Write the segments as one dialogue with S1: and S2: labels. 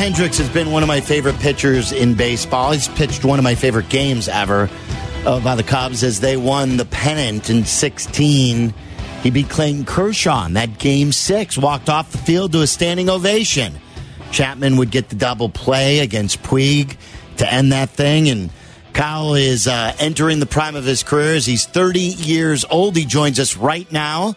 S1: Hendricks has been one of my favorite pitchers in baseball. He's pitched one of my favorite games ever uh, by the Cubs as they won the pennant in 16. He beat Clayton Kershaw in that game six, walked off the field to a standing ovation. Chapman would get the double play against Puig to end that thing. And Kyle is uh, entering the prime of his career as he's 30 years old. He joins us right now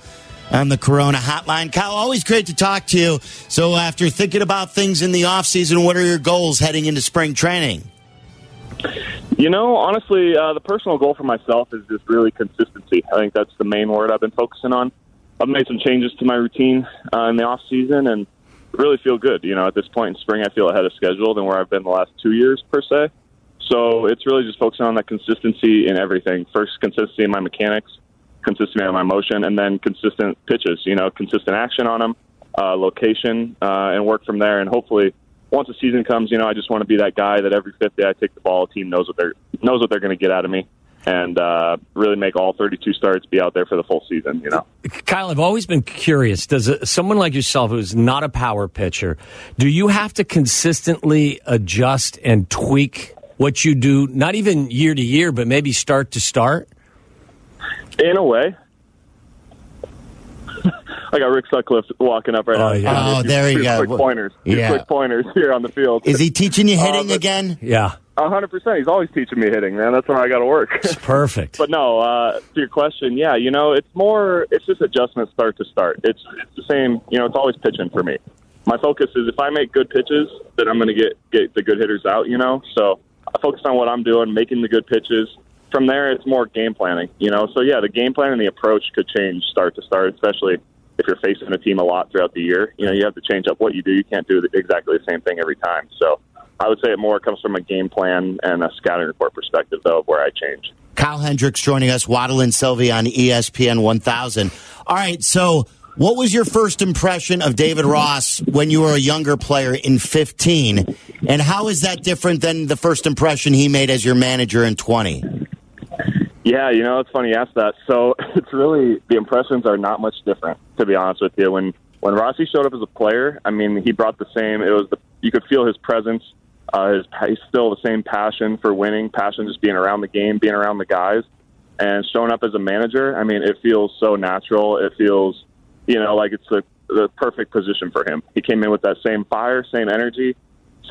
S1: on the Corona Hotline. Kyle, always great to talk to you. So, after thinking about things in the offseason, what are your goals heading into spring training?
S2: You know, honestly, uh, the personal goal for myself is just really consistency. I think that's the main word I've been focusing on. I've made some changes to my routine uh, in the off season and really feel good. You know, at this point in spring, I feel ahead of schedule than where I've been the last two years per se. So it's really just focusing on that consistency in everything. First, consistency in my mechanics, consistency on my motion, and then consistent pitches. You know, consistent action on them, uh, location, uh, and work from there. And hopefully, once the season comes, you know, I just want to be that guy that every fifth day I take the ball, a team knows what they're knows what they're going to get out of me, and uh, really make all 32 starts be out there for the full season. You know,
S3: Kyle, I've always been curious. Does a, someone like yourself, who's not a power pitcher, do you have to consistently adjust and tweak what you do, not even year to year, but maybe start to start?
S2: In a way. I got Rick Sutcliffe walking up right now.
S3: Oh,
S2: now.
S3: yeah.
S1: Oh,
S2: Two-
S1: there you
S2: two
S1: go.
S2: Quick pointers.
S1: Yeah.
S2: quick pointers here on the field.
S1: Is he teaching you hitting
S2: but-
S1: again?
S3: Yeah,
S2: A hundred percent. He's always teaching me hitting, man. That's where I got to work.
S3: it's perfect.
S2: but no, uh, to your question, yeah, you know, it's more, it's just adjustment start to start. It's it's the same. You know, it's always pitching for me. My focus is if I make good pitches, then I'm going to get get the good hitters out. You know, so I focus on what I'm doing, making the good pitches. From there, it's more game planning. You know, so yeah, the game plan and the approach could change start to start, especially if you're facing a team a lot throughout the year. You know, you have to change up what you do. You can't do exactly the same thing every time. So I would say it more comes from a game plan and a scouting report perspective, though, of where I change.
S1: Kyle Hendricks joining us, Waddle and Silvy on ESPN 1000. All right, so what was your first impression of David Ross when you were a younger player in 15? And how is that different than the first impression he made as your manager in 20?
S2: Yeah, you know, it's funny you asked that. So it's really the impressions are not much different, to be honest with you. When when Rossi showed up as a player, I mean, he brought the same. It was the you could feel his presence. Uh, his he's still the same passion for winning, passion just being around the game, being around the guys, and showing up as a manager. I mean, it feels so natural. It feels, you know, like it's the the perfect position for him. He came in with that same fire, same energy,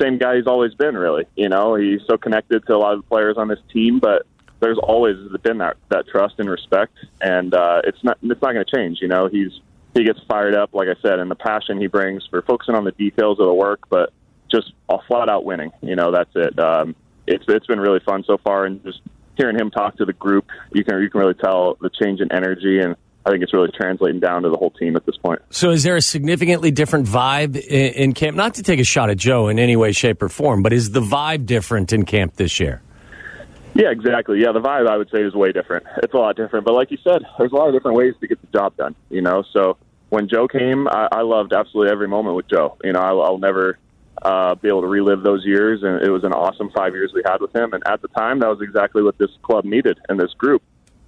S2: same guy he's always been. Really, you know, he's so connected to a lot of the players on this team, but there's always been that that trust and respect, and uh, it's not it's not going to change. You know, he's he gets fired up, like I said, and the passion he brings for focusing on the details of the work, but just a flat out winning. You know, that's it. Um, it's it's been really fun so far, and just hearing him talk to the group, you can you can really tell the change in energy, and I think it's really translating down to the whole team at this point.
S3: So, is there a significantly different vibe in, in camp? Not to take a shot at Joe in any way, shape, or form, but is the vibe different in camp this year?
S2: Yeah, exactly. Yeah, the vibe I would say is way different. It's a lot different, but like you said, there's a lot of different ways to get the job done. You know, so when Joe came, I, I loved absolutely every moment with Joe. You know, I'll, I'll never uh, be able to relive those years, and it was an awesome five years we had with him. And at the time, that was exactly what this club needed and this group.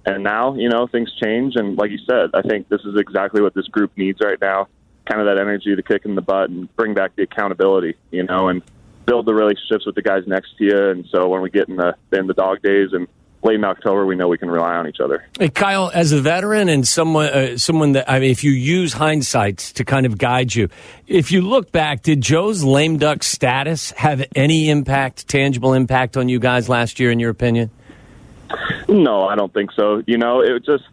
S2: And now, you know, things change, and like you said, I think this is exactly what this group needs right now. Kind of that energy, to kick in the butt, and bring back the accountability. You know, and build the relationships with the guys next to you. And so when we get in the in the dog days and late in October, we know we can rely on each other.
S3: Hey, Kyle, as a veteran and someone, uh, someone that I mean, if you use hindsight to kind of guide you, if you look back, did Joe's lame duck status have any impact, tangible impact on you guys last year, in your opinion?
S2: No, I don't think so. You know, it just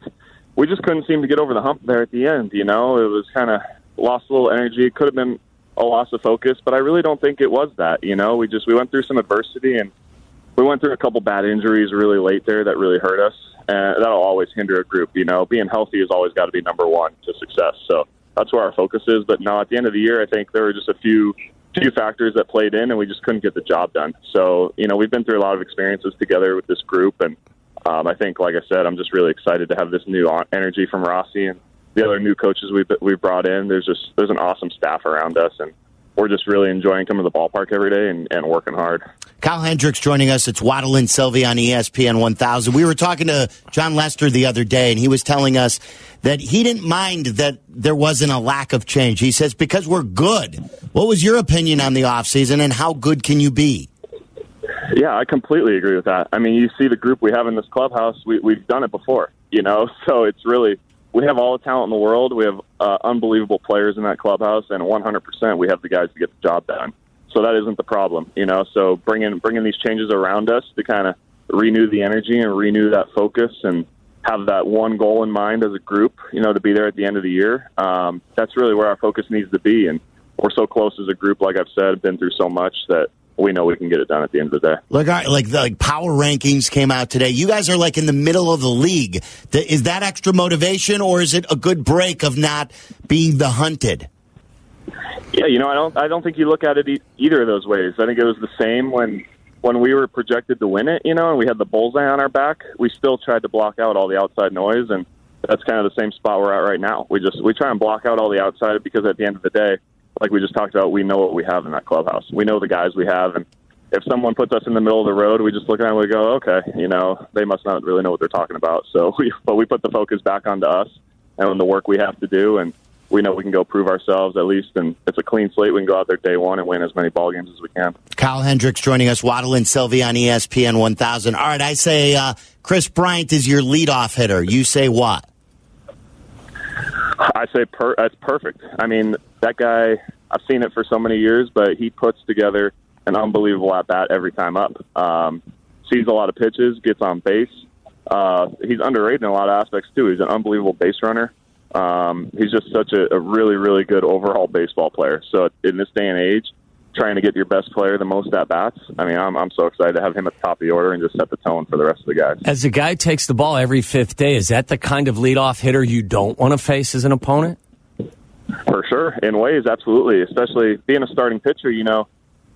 S2: we just couldn't seem to get over the hump there at the end. You know, it was kind of lost a little energy. It could have been a loss of focus, but I really don't think it was that. You know, we just we went through some adversity and we went through a couple bad injuries really late there that really hurt us, and that'll always hinder a group. You know, being healthy has always got to be number one to success. So that's where our focus is. But now at the end of the year, I think there were just a few few factors that played in, and we just couldn't get the job done. So you know, we've been through a lot of experiences together with this group, and um, I think, like I said, I'm just really excited to have this new energy from Rossi and the other new coaches we've we've brought in. There's just there's an awesome staff around us, and we're just really enjoying coming to the ballpark every day and, and working hard.
S1: Kyle Hendricks joining us. It's Waddle and Silvy on ESPN 1000. We were talking to Jon Lester the other day, and he was telling us that he didn't mind that there wasn't a lack of change. He says, because we're good. What was your opinion on the offseason, and how good can you be?
S2: Yeah, I completely agree with that. I mean, you see the group we have in this clubhouse, we, we've done it before, you know, so it's really, we have all the talent in the world. We have uh, unbelievable players in that clubhouse, and 100% we have the guys to get the job done. So that isn't the problem, you know. So bringing bringing these changes around us to kind of renew the energy and renew that focus and have that one goal in mind as a group, you know, to be there at the end of the year. Um, that's really where our focus needs to be, and we're so close as a group. Like I've said, been through so much that we know we can get it done at the end of the day.
S1: Like, like the like power rankings came out today. You guys are like in the middle of the league. Is that extra motivation, or is it a good break of not being the hunted?
S2: Yeah, you know, I don't, I don't think you look at it e- either of those ways. I think it was the same when, when we were projected to win it, you know, and we had the bullseye on our back. We still tried to block out all the outside noise, and that's kind of the same spot we're at right now. We just we try and block out all the outside because at the end of the day, like we just talked about, we know what we have in that clubhouse. We know the guys we have, and if someone puts us in the middle of the road, we just look at them and we go, okay, you know, they must not really know what they're talking about. So we, but we put the focus back onto us and on the work we have to do, and we know we can go prove ourselves at least, and it's a clean slate. We can go out there day one and win as many ball games as we can.
S1: Kyle Hendricks joining us, Waddle and Silvy on ESPN 1000. All right, I say uh, Kris Bryant is your leadoff hitter. You say what?
S2: I say per- that's perfect. I mean, that guy. I've seen it for so many years, but he puts together an unbelievable at bat every time up. Um, sees a lot of pitches, gets on base. Uh, he's underrated in a lot of aspects too. He's an unbelievable base runner. Um, he's just such a, a really, really good overall baseball player. So in this day and age, trying to get your best player the most at bats. I mean, I'm, I'm so excited to have him at the top of the order and just set the tone for the rest of the guys.
S3: As a guy takes the ball every fifth day, is that the kind of leadoff hitter you don't want to face as an opponent?
S2: For sure, in ways, absolutely. Especially being a starting pitcher, you know,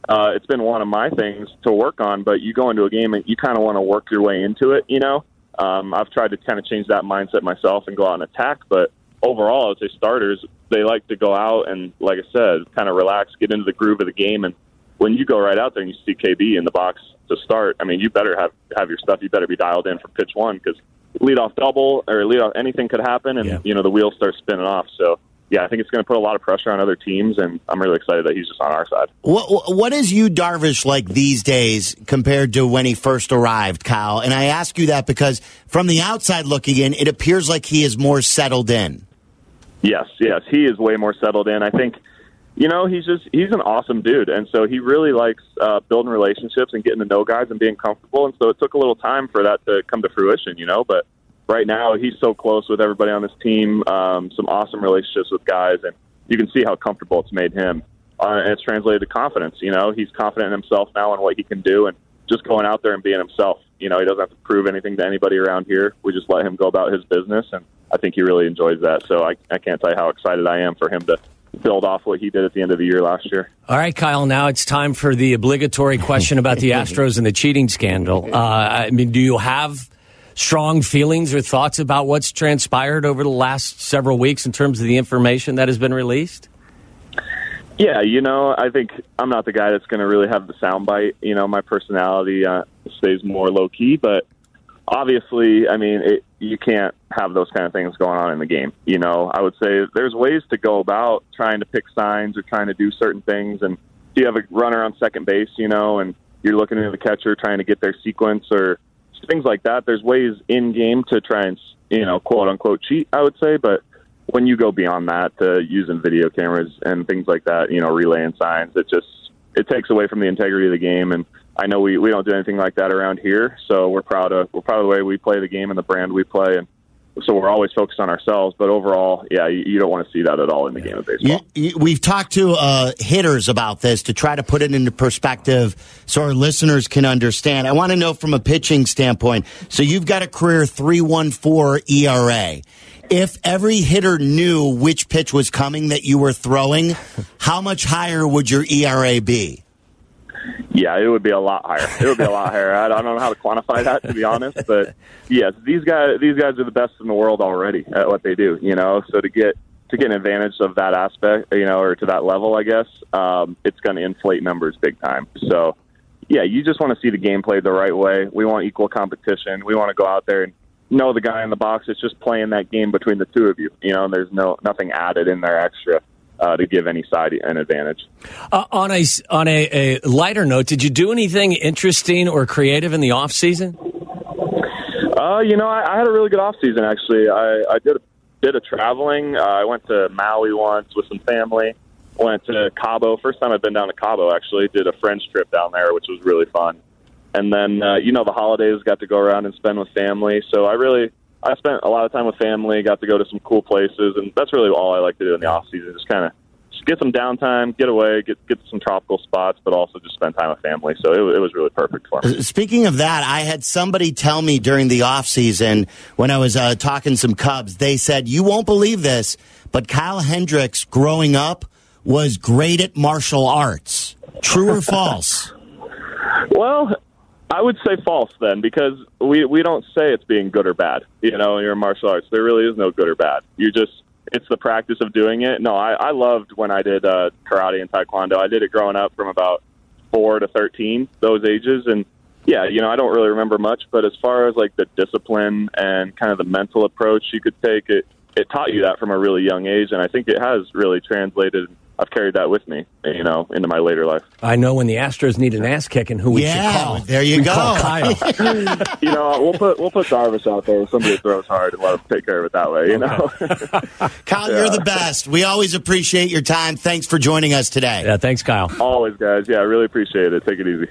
S2: uh, it's been one of my things to work on. But you go into a game and you kind of want to work your way into it. You know, um, I've tried to kind of change that mindset myself and go out and attack. But overall, I would say starters they like to go out and, like I said, kind of relax, get into the groove of the game. And when you go right out there and you see KB in the box to start, I mean, you better have have your stuff. You better be dialed in for pitch one because lead off double or lead off anything could happen, and
S3: Yeah.
S2: you know the wheels start spinning off. So. Yeah, I think it's going to put a lot of pressure on other teams, and I'm really excited that he's just on our side.
S1: What, what is Yu Darvish like these days compared to when he first arrived, Kyle? And I ask you that because from the outside looking in, it appears like he is more settled in.
S2: Yes, yes, he is way more settled in. I think, you know, he's just he's an awesome dude, and so he really likes uh, building relationships and getting to know guys and being comfortable. And so it took a little time for that to come to fruition, you know. But right now, he's so close with everybody on this team. Um, some awesome relationships with guys, and you can see how comfortable it's made him. Uh, and it's translated to confidence. You know, he's confident in himself now and what he can do, and just going out there and being himself. You know, he doesn't have to prove anything to anybody around here. We just let him go about his business, and I think he really enjoys that. So I, I can't tell you how excited I am for him to build off what he did at the end of the year last year.
S3: All right, Kyle. Now it's time for the obligatory question about the Astros and the cheating scandal. Uh, I mean, do you have strong feelings or thoughts about what's transpired over the last several weeks in terms of the information that has been released?
S2: Yeah, you know, I think I'm not the guy that's going to really have the soundbite. You know, my personality uh, stays more low key, but obviously, I mean, it, you can't have those kind of things going on in the game. You know, I would say there's ways to go about trying to pick signs or trying to do certain things. And if you have a runner on second base, you know, and you're looking at the catcher trying to get their sequence or things like that, there's ways in game to try and, you know, quote unquote cheat, I would say. But when you go beyond that to using video cameras and things like that, you know, relaying signs, it just it takes away from the integrity of the game. And I know we, we don't do anything like that around here, so we're proud of we're proud of the way we play the game and the brand we play, and so we're always focused on ourselves. But overall, yeah, you, you don't want to see that at all in the game of baseball.
S1: You, you, we've talked to uh, hitters about this to try to put it into perspective so our listeners can understand. I want to know from a pitching standpoint. So you've got a career 314 ERA. If every hitter knew which pitch was coming that you were throwing, how much higher would your ERA be?
S2: Yeah, it would be a lot higher. It would be a lot higher. I don't know how to quantify that to be honest, but yes, these guys these guys are the best in the world already at what they do. You know, so to get to get an advantage of that aspect, you know, or to that level, I guess, um, it's going to inflate numbers big time. So, yeah, you just want to see the game played the right way. We want equal competition. We want to go out there and know the guy in the box is just playing that game between the two of you. You know, and there's no nothing added in there extra. Uh, to give any side an advantage.
S3: Uh, on a on a, a, lighter note, did you do anything interesting or creative in the off season?
S2: Uh, you know, I, I had a really good off season actually. I, I did a bit of traveling. Uh, I went to Maui once with some family. Went to Cabo. First time I've been down to Cabo actually. Did a French trip down there, which was really fun. And then uh, you know the holidays got to go around and spend with family. So I really I spent a lot of time with family. Got to go to some cool places, and that's really all I like to do in the off season. Just kind of get some downtime, get away, get get to some tropical spots, but also just spend time with family. So it, it was really perfect for me.
S1: Speaking of that, I had somebody tell me during the off season when I was uh, talking some Cubs. They said, "You won't believe this, but Kyle Hendricks growing up was great at martial arts. True or false?"
S2: well, I would say false then, because we we don't say it's being good or bad. You know, in your martial arts, there really is no good or bad. You just it's the practice of doing it. No, I, I loved when I did uh, karate and taekwondo. I did it growing up from about four to thirteen, those ages, and yeah, you know, I don't really remember much, but as far as like the discipline and kind of the mental approach you could take, it it taught you that from a really young age, and I think it has really translated I've carried that with me, you know, into my later life.
S3: I know when the Astros need an ass kicking, and who we
S1: yeah,
S3: should call.
S1: There you
S3: we
S1: go,
S3: Kyle.
S2: you know, we'll put we'll put Darvish out there. Somebody throws hard and let him take care of it that way. You know,
S1: Kyle, yeah. you're the best. We always appreciate your time. Thanks for joining us today.
S3: Yeah, thanks, Kyle.
S2: Always, guys. Yeah, I really appreciate it. Take it easy.